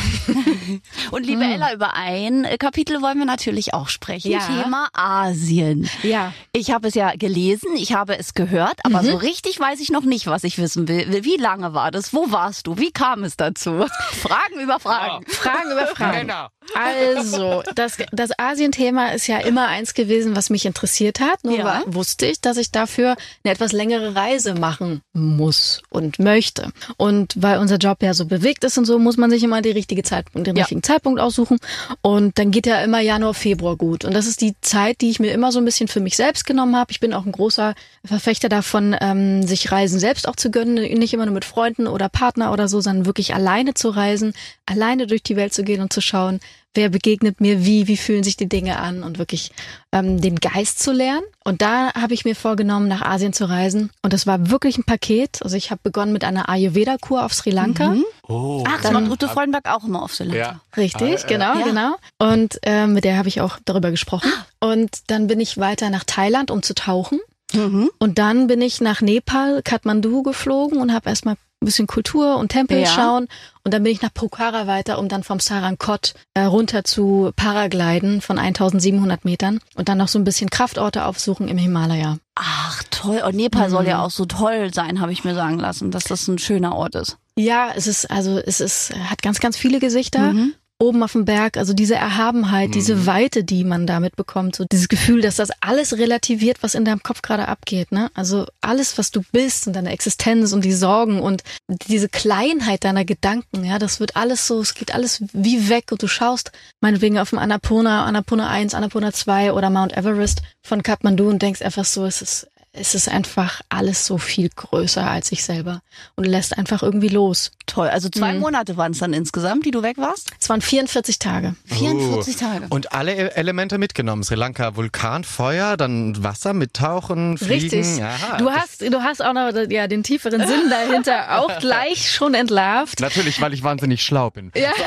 Und liebe mm. Ella, über ein Kapitel wollen wir natürlich auch sprechen. Ja. Thema Asien. Ja. Ich habe es ja gelesen, ich habe es gehört, aber mhm. so richtig weiß ich noch nicht, was ich wissen will. Wie lange war das? Wo warst du? Wie kam es dazu? Fragen über Fragen. Ja. Fragen über Fragen. Männer. Also, das, das Asien-Thema ist ja immer eins gewesen, was mich interessiert hat. Nur Ja. war, wusste ich, dass ich dafür eine etwas längere Reise machen muss und möchte. Und weil unser Job ja so bewegt ist und so, muss man sich immer die richtige Zeitpunkt, den Ja. richtigen Zeitpunkt aussuchen. Und dann geht ja immer Januar, Februar gut. Und das ist die Zeit, die ich mir immer so ein bisschen für mich selbst genommen habe. Ich bin auch ein großer Verfechter davon, ähm, sich Reisen selbst auch zu gönnen. Nicht immer nur mit Freunden oder Partner oder so, sondern wirklich alleine zu reisen, alleine durch die Welt zu gehen und zu schauen, wer begegnet mir wie, wie fühlen sich die Dinge an und wirklich ähm, den Geist zu lernen. Und da habe ich mir vorgenommen, nach Asien zu reisen. Und das war wirklich ein Paket. Also ich habe begonnen mit einer Ayurveda-Kur auf Sri Lanka. Oh. Ach, das Dann- macht Ute Freudenberg auch immer auf Sri Lanka. Ja. Richtig, Ah, äh, genau, ja. genau. Und ähm, mit der habe ich auch darüber gesprochen. Und dann bin ich weiter nach Thailand, um zu tauchen. Mhm. Und dann bin ich nach Nepal, Kathmandu geflogen und habe erstmal ein bisschen Kultur und Tempel Ja. schauen. Und dann bin ich nach Pokhara weiter, um dann vom Sarangkot äh, runter zu Paragliden von 1700 Metern und dann noch so ein bisschen Kraftorte aufsuchen im Himalaya. Ach, toll. Und Nepal soll ja auch so toll sein, habe ich mir sagen lassen, dass das ein schöner Ort ist. Ja, es ist, also es ist, hat ganz, ganz viele Gesichter. Oben auf dem Berg, also diese Erhabenheit, diese Weite, die man damit bekommt, so dieses Gefühl, dass das alles relativiert, was in deinem Kopf gerade abgeht, ne? Also alles, was du bist und deine Existenz und die Sorgen und diese Kleinheit deiner Gedanken, ja, das wird alles so, es geht alles wie weg und du schaust meinetwegen auf dem Annapurna, Annapurna 1, Annapurna 2 oder Mount Everest von Kathmandu und denkst einfach so, es ist es ist einfach alles so viel größer als ich selber und lässt einfach irgendwie los. Toll. Also zwei Mhm. Monate waren es dann insgesamt, die du weg warst? Es waren 44 Tage. 44 Tage. Und alle E- Elemente mitgenommen. Sri Lanka, Vulkan, Feuer, dann Wasser mit Tauchen, Fliegen. Richtig. Aha, du hast, du hast auch noch ja, den tieferen Sinn dahinter auch gleich schon entlarvt. Natürlich, weil ich wahnsinnig schlau bin. Ja.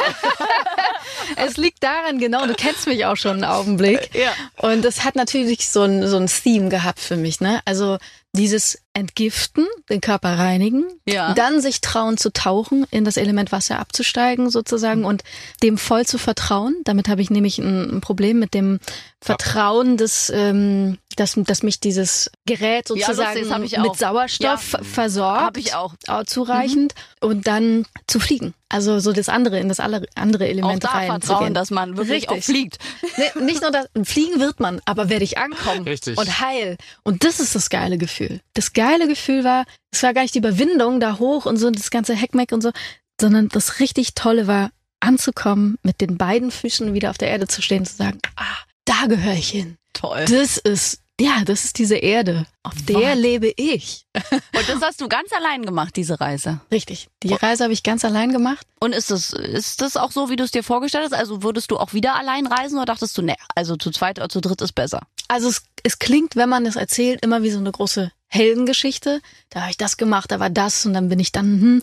Es liegt daran, genau, du kennst mich auch schon einen Augenblick. Ja. Und es hat natürlich so ein, so ein Theme gehabt für mich, ne? Also dieses Entgiften, den Körper reinigen, Ja. dann sich trauen zu tauchen, in das Element Wasser abzusteigen sozusagen und dem voll zu vertrauen. Damit habe ich nämlich ein, Problem mit dem Vertrauen, des, ähm, dass, dass mich dieses Gerät Ja, sozusagen lustig, ich auch. mit Sauerstoff versorgt. Hab ich auch. auch zureichend und dann zu fliegen. Also so das andere, in das alle- andere Auch Element da reinzugehen. vertrauen, dass man wirklich auch Richtig. fliegt. Nee, nicht nur das, fliegen wird man, aber werde ich ankommen Richtig. und heil. Und das ist das geile Gefühl. Das geile Gefühl war, es war gar nicht die Überwindung da hoch und so das ganze Heckmeck und so, sondern das richtig Tolle war, anzukommen, mit den beiden Füßen wieder auf der Erde zu stehen, zu sagen, ah, da gehöre ich hin. Toll. Das ist, ja, das ist diese Erde. Auf der Wahnsinn. lebe ich. Und das hast du ganz allein gemacht, diese Reise. Richtig. Die Reise habe ich ganz allein gemacht. Und ist das, ist das auch so, wie du es dir vorgestellt hast? Also würdest du auch wieder allein reisen oder dachtest du, ne, also zu zweit oder zu dritt ist besser? Also es, es klingt, wenn man es erzählt, immer wie so eine große Heldengeschichte. Da habe ich das gemacht, da war das und dann bin ich dann. Hm.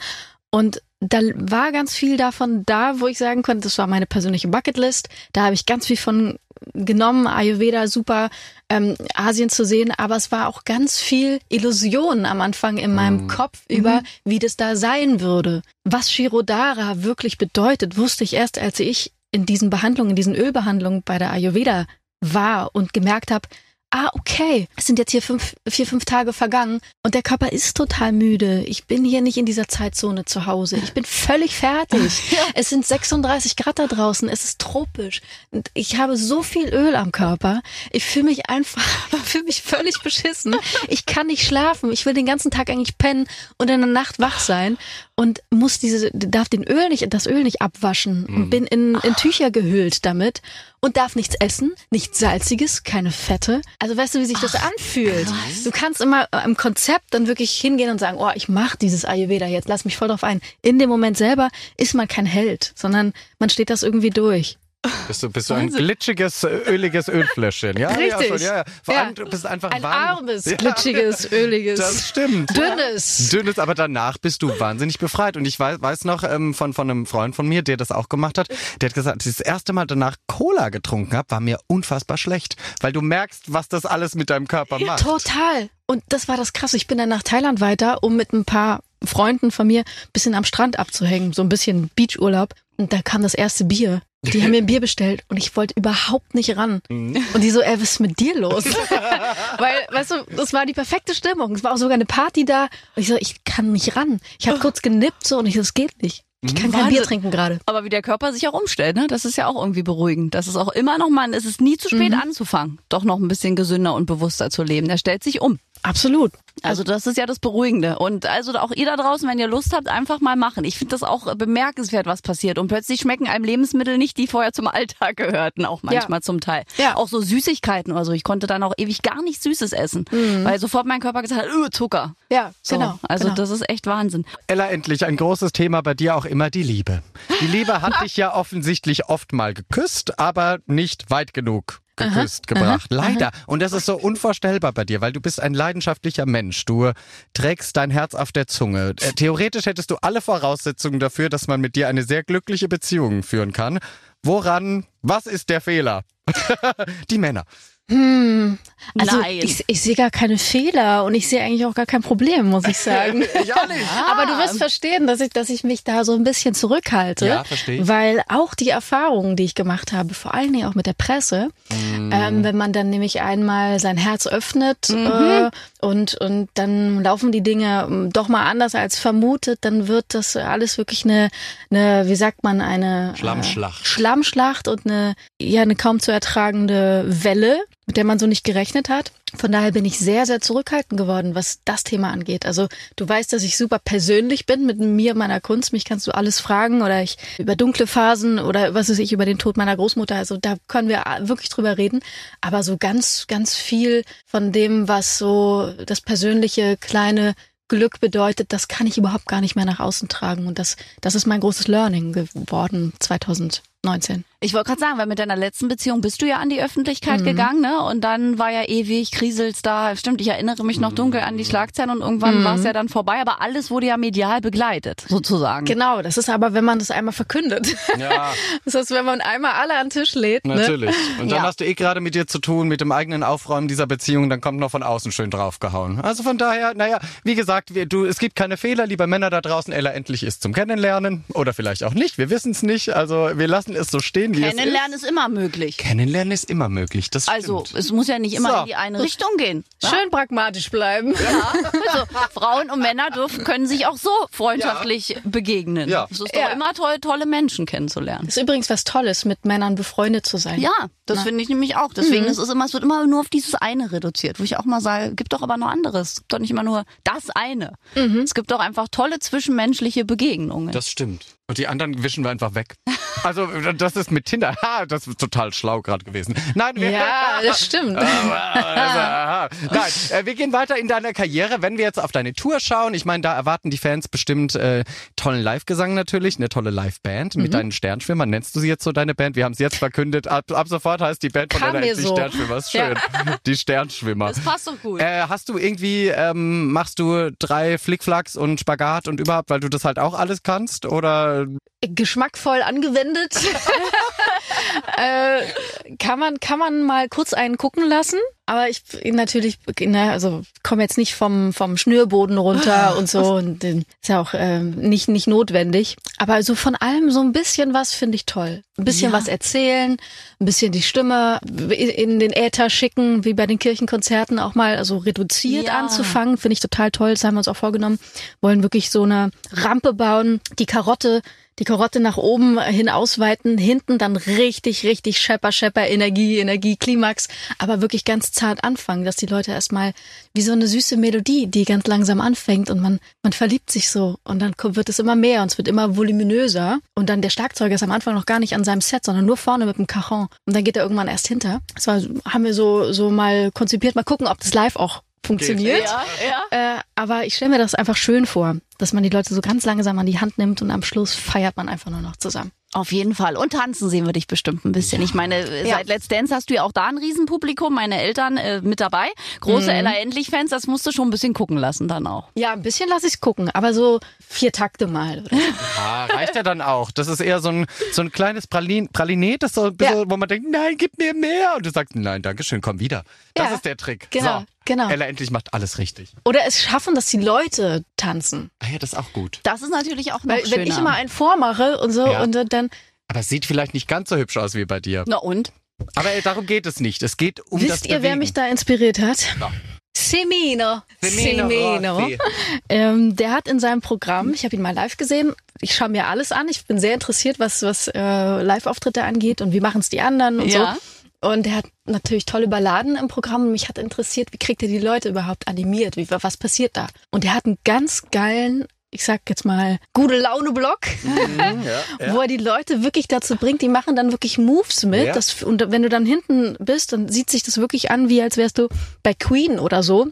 Und da war ganz viel davon da, wo ich sagen konnte, das war meine persönliche Bucketlist. Da habe ich ganz viel von genommen, Ayurveda, super, ähm, Asien zu sehen, aber es war auch ganz viel Illusion am Anfang in meinem Kopf über, wie das da sein würde. Was Shirodara wirklich bedeutet, wusste ich erst, als ich in diesen Behandlungen, in diesen Ölbehandlungen bei der Ayurveda war und gemerkt habe, ah, okay, es sind jetzt hier fünf, vier, fünf Tage vergangen und der Körper ist total müde. Ich bin hier nicht in dieser Zeitzone zu Hause. Ich bin völlig fertig. Es sind 36 Grad da draußen. Es ist tropisch. Und ich habe so viel Öl am Körper. Ich fühle mich einfach, fühle mich völlig beschissen. Ich kann nicht schlafen. Ich will den ganzen Tag eigentlich pennen und in der Nacht wach sein und muss diese, darf den Öl nicht, das Öl nicht abwaschen und bin in, in Tücher gehüllt damit und darf nichts essen, nichts Salziges, keine Fette. Also weißt du, wie sich das anfühlt? Du kannst immer äh, im Konzept dann wirklich hingehen und sagen, oh, ich mach dieses Ayurveda jetzt, lass mich voll drauf ein. In dem Moment selber ist man kein Held, sondern man steht das irgendwie durch. Bist du, bist du ein glitschiges, öliges Ölfläschchen? Ja, ja, Richtig. schon, ja, ja. Vor Ja. allem, du bist einfach Ein warm. armes, Ja, glitschiges, öliges, Das stimmt. dünnes. Dünnes, aber danach bist du wahnsinnig befreit. Und ich weiß, weiß noch ähm, von, von einem Freund von mir, der das auch gemacht hat, der hat gesagt, das erste Mal danach Cola getrunken habe, war mir unfassbar schlecht. Weil du merkst, was das alles mit deinem Körper macht. Total. Und das war das Krasse. Ich bin dann nach Thailand weiter, um mit ein paar Freunden von mir ein bisschen am Strand abzuhängen, so ein bisschen Beachurlaub. Und da kam das erste Bier. Die haben mir ein Bier bestellt und ich wollte überhaupt nicht ran. Mhm. Und die so, ey, was ist mit dir los? Weil, weißt du, das war die perfekte Stimmung. Es war auch sogar eine Party da. Und ich so, ich kann nicht ran. Ich habe kurz genippt so und ich so, es geht nicht. Ich kann kein Wahnsinn. Bier trinken gerade. Aber wie der Körper sich auch umstellt, ne? Das ist ja auch irgendwie beruhigend. Das ist auch immer noch mal, es ist nie zu spät anzufangen, doch noch ein bisschen gesünder und bewusster zu leben. Der stellt sich um. Absolut. Also das ist ja das Beruhigende. Und also auch ihr da draußen, wenn ihr Lust habt, einfach mal machen. Ich finde das auch bemerkenswert, was passiert. Und plötzlich schmecken einem Lebensmittel nicht, die vorher zum Alltag gehörten, auch manchmal Ja. zum Teil. Ja. Auch so Süßigkeiten oder so. Ich konnte dann auch ewig gar nichts Süßes essen, weil sofort mein Körper gesagt hat, öh, Zucker. Ja, So. genau. Also genau. das ist echt Wahnsinn. Ella, endlich ein großes Thema bei dir auch immer die Liebe. Die Liebe hat dich ja offensichtlich oft mal geküsst, aber nicht weit genug geküsst gebracht. Leider. Und das ist so unvorstellbar bei dir, weil du bist ein leidenschaftlicher Mensch. Du trägst dein Herz auf der Zunge. Äh, Theoretisch hättest du alle Voraussetzungen dafür, dass man mit dir eine sehr glückliche Beziehung führen kann. Woran, was ist der Fehler? die Männer. Also Nein. ich, ich sehe gar keine Fehler und ich sehe eigentlich auch gar kein Problem, muss ich sagen. Ja, nicht. Aber du wirst verstehen, dass ich, dass ich mich da so ein bisschen zurückhalte. Ja, verstehe ich. Weil auch die Erfahrungen, die ich gemacht habe, vor allen Dingen auch mit der Presse, Mhm. ähm, wenn man dann nämlich einmal sein Herz öffnet Mhm. äh, und, und dann laufen die Dinge ähm, doch mal anders als vermutet, dann wird das alles wirklich eine, eine wie sagt man, eine Schlammschlacht. Äh, Schlammschlacht und eine, ja, eine kaum zu ertragende Welle, mit der man so nicht gerechnet hat. Von daher bin ich sehr, sehr zurückhaltend geworden, was das Thema angeht. Also du weißt, dass ich super persönlich bin mit mir, meiner Kunst. Mich kannst du alles fragen oder ich über dunkle Phasen oder was weiß ich, über den Tod meiner Großmutter. Also da können wir wirklich drüber reden. Aber so ganz, ganz viel von dem, was so das persönliche kleine Glück bedeutet, das kann ich überhaupt gar nicht mehr nach außen tragen. Und das, das ist mein großes Learning geworden 2019. Ich wollte gerade sagen, weil mit deiner letzten Beziehung bist du ja an die Mhm. Öffentlichkeit gegangen, ne? Und dann war ja ewig, kriselst da. Stimmt, ich erinnere mich noch dunkel an die Schlagzeilen und irgendwann Mhm. war es ja dann vorbei, aber alles wurde ja medial begleitet, sozusagen. Genau, das ist aber, wenn man das einmal verkündet. Ja. Das heißt, wenn man einmal alle an den Tisch lädt. Ne? Natürlich. Und dann Ja. hast du eh gerade mit dir zu tun, mit dem eigenen Aufräumen dieser Beziehung, dann kommt noch von außen schön draufgehauen. Also von daher, naja, wie gesagt, wir, du, es gibt keine Fehler, liebe Männer da draußen. Ella endlich ist zum Kennenlernen oder vielleicht auch nicht. Wir wissen es nicht. Also wir lassen es so stehen, wie Kennenlernen es ist. ist immer möglich. Kennenlernen ist immer möglich. Das Also, stimmt. es muss ja nicht immer So. in die eine Richtung gehen. ne? Schön pragmatisch bleiben. Ja, also Frauen und Männer dürfen, können sich auch so freundschaftlich begegnen. Ja. Es ist doch Ja. immer toll, tolle Menschen kennenzulernen. Ist übrigens was Tolles, mit Männern befreundet zu sein. Ja, das finde ich nämlich auch. Deswegen ist es immer, es wird immer nur auf dieses eine reduziert, wo ich auch mal sage, gibt doch aber noch anderes. Es gibt doch nicht immer nur das eine. Es gibt doch einfach tolle zwischenmenschliche Begegnungen. Das stimmt. Und die anderen wischen wir einfach weg. Also das ist mit Tinder. Ha, das ist total schlau gerade gewesen. Nein, wir, Ja, das stimmt. Aha. Nein, äh, wir gehen weiter in deiner Karriere. Wenn wir jetzt auf deine Tour schauen, ich meine, da erwarten die Fans bestimmt äh, tollen Live-Gesang natürlich, eine tolle Live-Band Mhm. mit deinen Sternschwimmern. Nennst du sie jetzt so deine Band? Wir haben es jetzt verkündet. Ab, ab sofort heißt die Band von Kam endlich so. Sternschwimmer. Ist schön. Die Sternschwimmer. Das passt doch gut. Äh, hast du irgendwie, ähm, machst du drei Flickflacks und Spagat und überhaupt, weil du das halt auch alles kannst? Oder Geschmackvoll angewendet. äh, kann man kann man mal kurz einen gucken lassen, aber ich natürlich ne, also komme jetzt nicht vom vom Schnürboden runter und so und ist ja auch ähm, nicht nicht notwendig, aber also von allem so ein bisschen was finde ich toll. Ein bisschen Ja. was erzählen, ein bisschen die Stimme in den Äther schicken, wie bei den Kirchenkonzerten auch mal also reduziert Ja. anzufangen, finde ich total toll, das haben wir uns auch vorgenommen. Wollen wirklich so eine Rampe bauen, die Karotte die Karotte nach oben hin ausweiten, hinten dann richtig, richtig Schepper, Schepper, Energie, Energie, Klimax, aber wirklich ganz zart anfangen, dass die Leute erstmal wie so eine süße Melodie, die ganz langsam anfängt und man, man verliebt sich so und dann wird es immer mehr und es wird immer voluminöser und dann der Schlagzeuger ist am Anfang noch gar nicht an seinem Set, sondern nur vorne mit dem Cajon und dann geht er irgendwann erst hinter. Das war, haben wir so, so mal konzipiert, mal gucken, ob das live auch funktioniert. ja, ja. Äh, aber ich stelle mir das einfach schön vor, dass man die Leute so ganz langsam an die Hand nimmt und am Schluss feiert man einfach nur noch zusammen. Auf jeden Fall. Und tanzen sehen wir dich bestimmt ein bisschen. Ich meine, äh, Ja. seit Let's Dance hast du ja auch da ein Riesenpublikum, meine Eltern äh, mit dabei. Große Mhm. Ella Endlich-Fans, das musst du schon ein bisschen gucken lassen dann auch. Ja, ein bisschen lasse ich gucken, aber so vier Takte mal. Oder? Ah, reicht ja dann auch. Das ist eher so ein, so ein kleines Pralin, Pralinet, das so ein bisschen, Ja. wo man denkt, nein, gib mir mehr. Und du sagst, nein, danke schön, komm wieder. Das Ja. ist der Trick. Genau, so. genau. Ella endlich macht alles richtig. Oder es schaffen, dass die Leute tanzen. Ja, das ist auch gut. Das ist natürlich auch noch Weil schöner. wenn ich immer einen vormache und so Ja. und dann Aber es sieht vielleicht nicht ganz so hübsch aus wie bei dir. Na und? Aber ey, darum geht es nicht. Es geht um das wisst ihr, wer Bewegen. mich da inspiriert hat? Ja. Semino. Semino Rossi. Ähm, der hat in seinem Programm, ich habe ihn mal live gesehen, ich schaue mir alles an, ich bin sehr interessiert, was, was äh, Live-Auftritte angeht und wie machen es die anderen und Ja. so. Und er hat natürlich tolle Balladen im Programm und mich hat interessiert, wie kriegt er die Leute überhaupt animiert, wie, was passiert da? Und er hat einen ganz geilen, ich sag jetzt mal, gute Laune-Block, wo er die Leute wirklich dazu bringt, die machen dann wirklich Moves mit. Ja. Das, und wenn du dann hinten bist, dann sieht sich das wirklich an, wie als wärst du bei Queen oder so,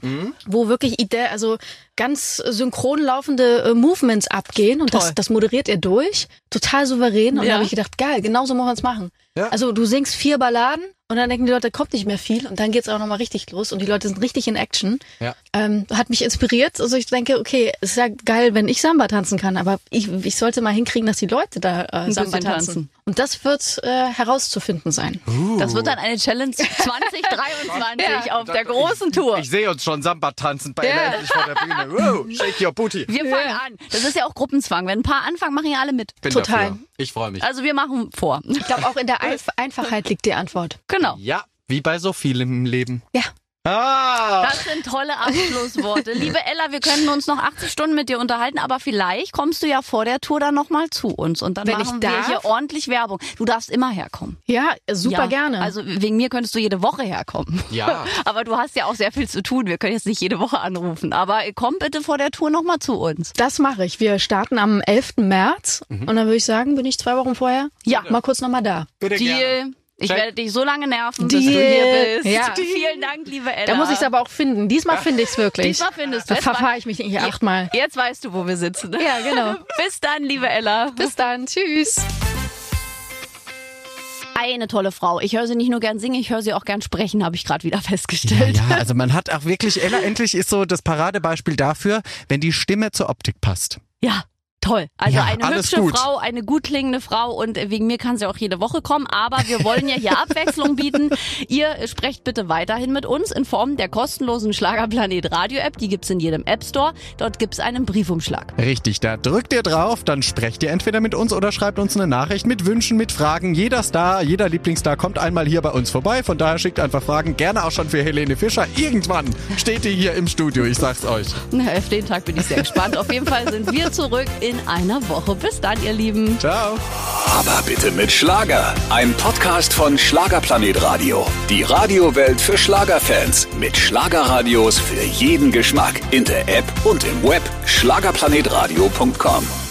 wo wirklich Idee, also ganz synchron laufende äh, Movements abgehen und das, Toll. das moderiert er durch, total souverän. Und Ja. da habe ich gedacht, geil, genau so muss man es machen. Ja. Also du singst vier Balladen und dann denken die Leute, da kommt nicht mehr viel und dann geht's auch nochmal richtig los und die Leute sind richtig in Action. Ja. Ähm, hat mich inspiriert. Also ich denke, okay, es ist ja geil, wenn ich Samba tanzen kann, aber ich, ich sollte mal hinkriegen, dass die Leute da äh, Samba tanzen. tanzen. Und das wird äh, herauszufinden sein. Das wird dann eine Challenge 2023 auf der großen Tour. Ich sehe uns schon Samba tanzen bei Ja. Ella endlich vor der Bühne. Wow, shake your booty. Wir fangen an. Das ist ja auch Gruppenzwang. Wenn ein paar anfangen, machen ja alle mit. Bin Total. Dafür. Ich freue mich. Also wir machen vor. Ich glaube, auch in der Einf Einfachheit liegt die Antwort. Genau. Ja, wie bei so vielem im Leben. Ja. Ah! Das sind tolle Abschlussworte. Liebe Ella, wir können uns noch 80 Stunden mit dir unterhalten, aber vielleicht kommst du ja vor der Tour dann nochmal zu uns und dann Wenn ich machen wir hier ordentlich Werbung. Du darfst immer herkommen. Ja, super ja. gerne. Also wegen mir könntest du jede Woche herkommen. Ja. Aber du hast ja auch sehr viel zu tun. Wir können jetzt nicht jede Woche anrufen. Aber komm bitte vor der Tour nochmal zu uns. das mache ich. Wir starten am 11. März und dann würde ich sagen, bin ich zwei Wochen vorher Ja. mal kurz nochmal da. Bitte gerne. Ich Check. werde dich so lange nerven, bis Deal. du hier bist. Ja. Vielen Dank, liebe Ella. Da muss ich es aber auch finden. Diesmal finde ich es wirklich. Diesmal findest du Da es. verfahre ich mich hier achtmal. Jetzt weißt du, wo wir sitzen. Ja, genau. Bis dann, liebe Ella. Bis dann. Tschüss. Eine tolle Frau. Ich höre sie nicht nur gern singen, ich höre sie auch gern sprechen, habe ich gerade wieder festgestellt. Ja, also man hat auch wirklich, Ella endlich ist so das Paradebeispiel dafür, wenn die Stimme zur Optik passt. Ja, toll. Also Ja, eine hübsche gut. Frau, eine gut klingende Frau und wegen mir kann sie auch jede Woche kommen. Aber wir wollen ja hier Abwechslung bieten. Ihr sprecht bitte weiterhin mit uns in Form der kostenlosen Schlagerplanet Radio App. Die gibt's in jedem App Store. Dort gibt's einen Briefumschlag. Richtig, da drückt ihr drauf, dann sprecht ihr entweder mit uns oder schreibt uns eine Nachricht mit Wünschen, mit Fragen. Jeder Star, jeder Lieblingsstar kommt einmal hier bei uns vorbei. Von daher schickt einfach Fragen, gerne auch schon für Helene Fischer. Irgendwann steht die hier im Studio, ich sag's euch. Na, Auf den Tag bin ich sehr gespannt. Auf jeden Fall sind wir zurück in einer Woche. Bis dann, ihr Lieben. Ciao. Aber bitte mit Schlager. Ein Podcast von Schlagerplanet Radio. Die Radiowelt für Schlagerfans. Mit Schlagerradios für jeden Geschmack. In der App und im Web. Schlagerplanetradio.com.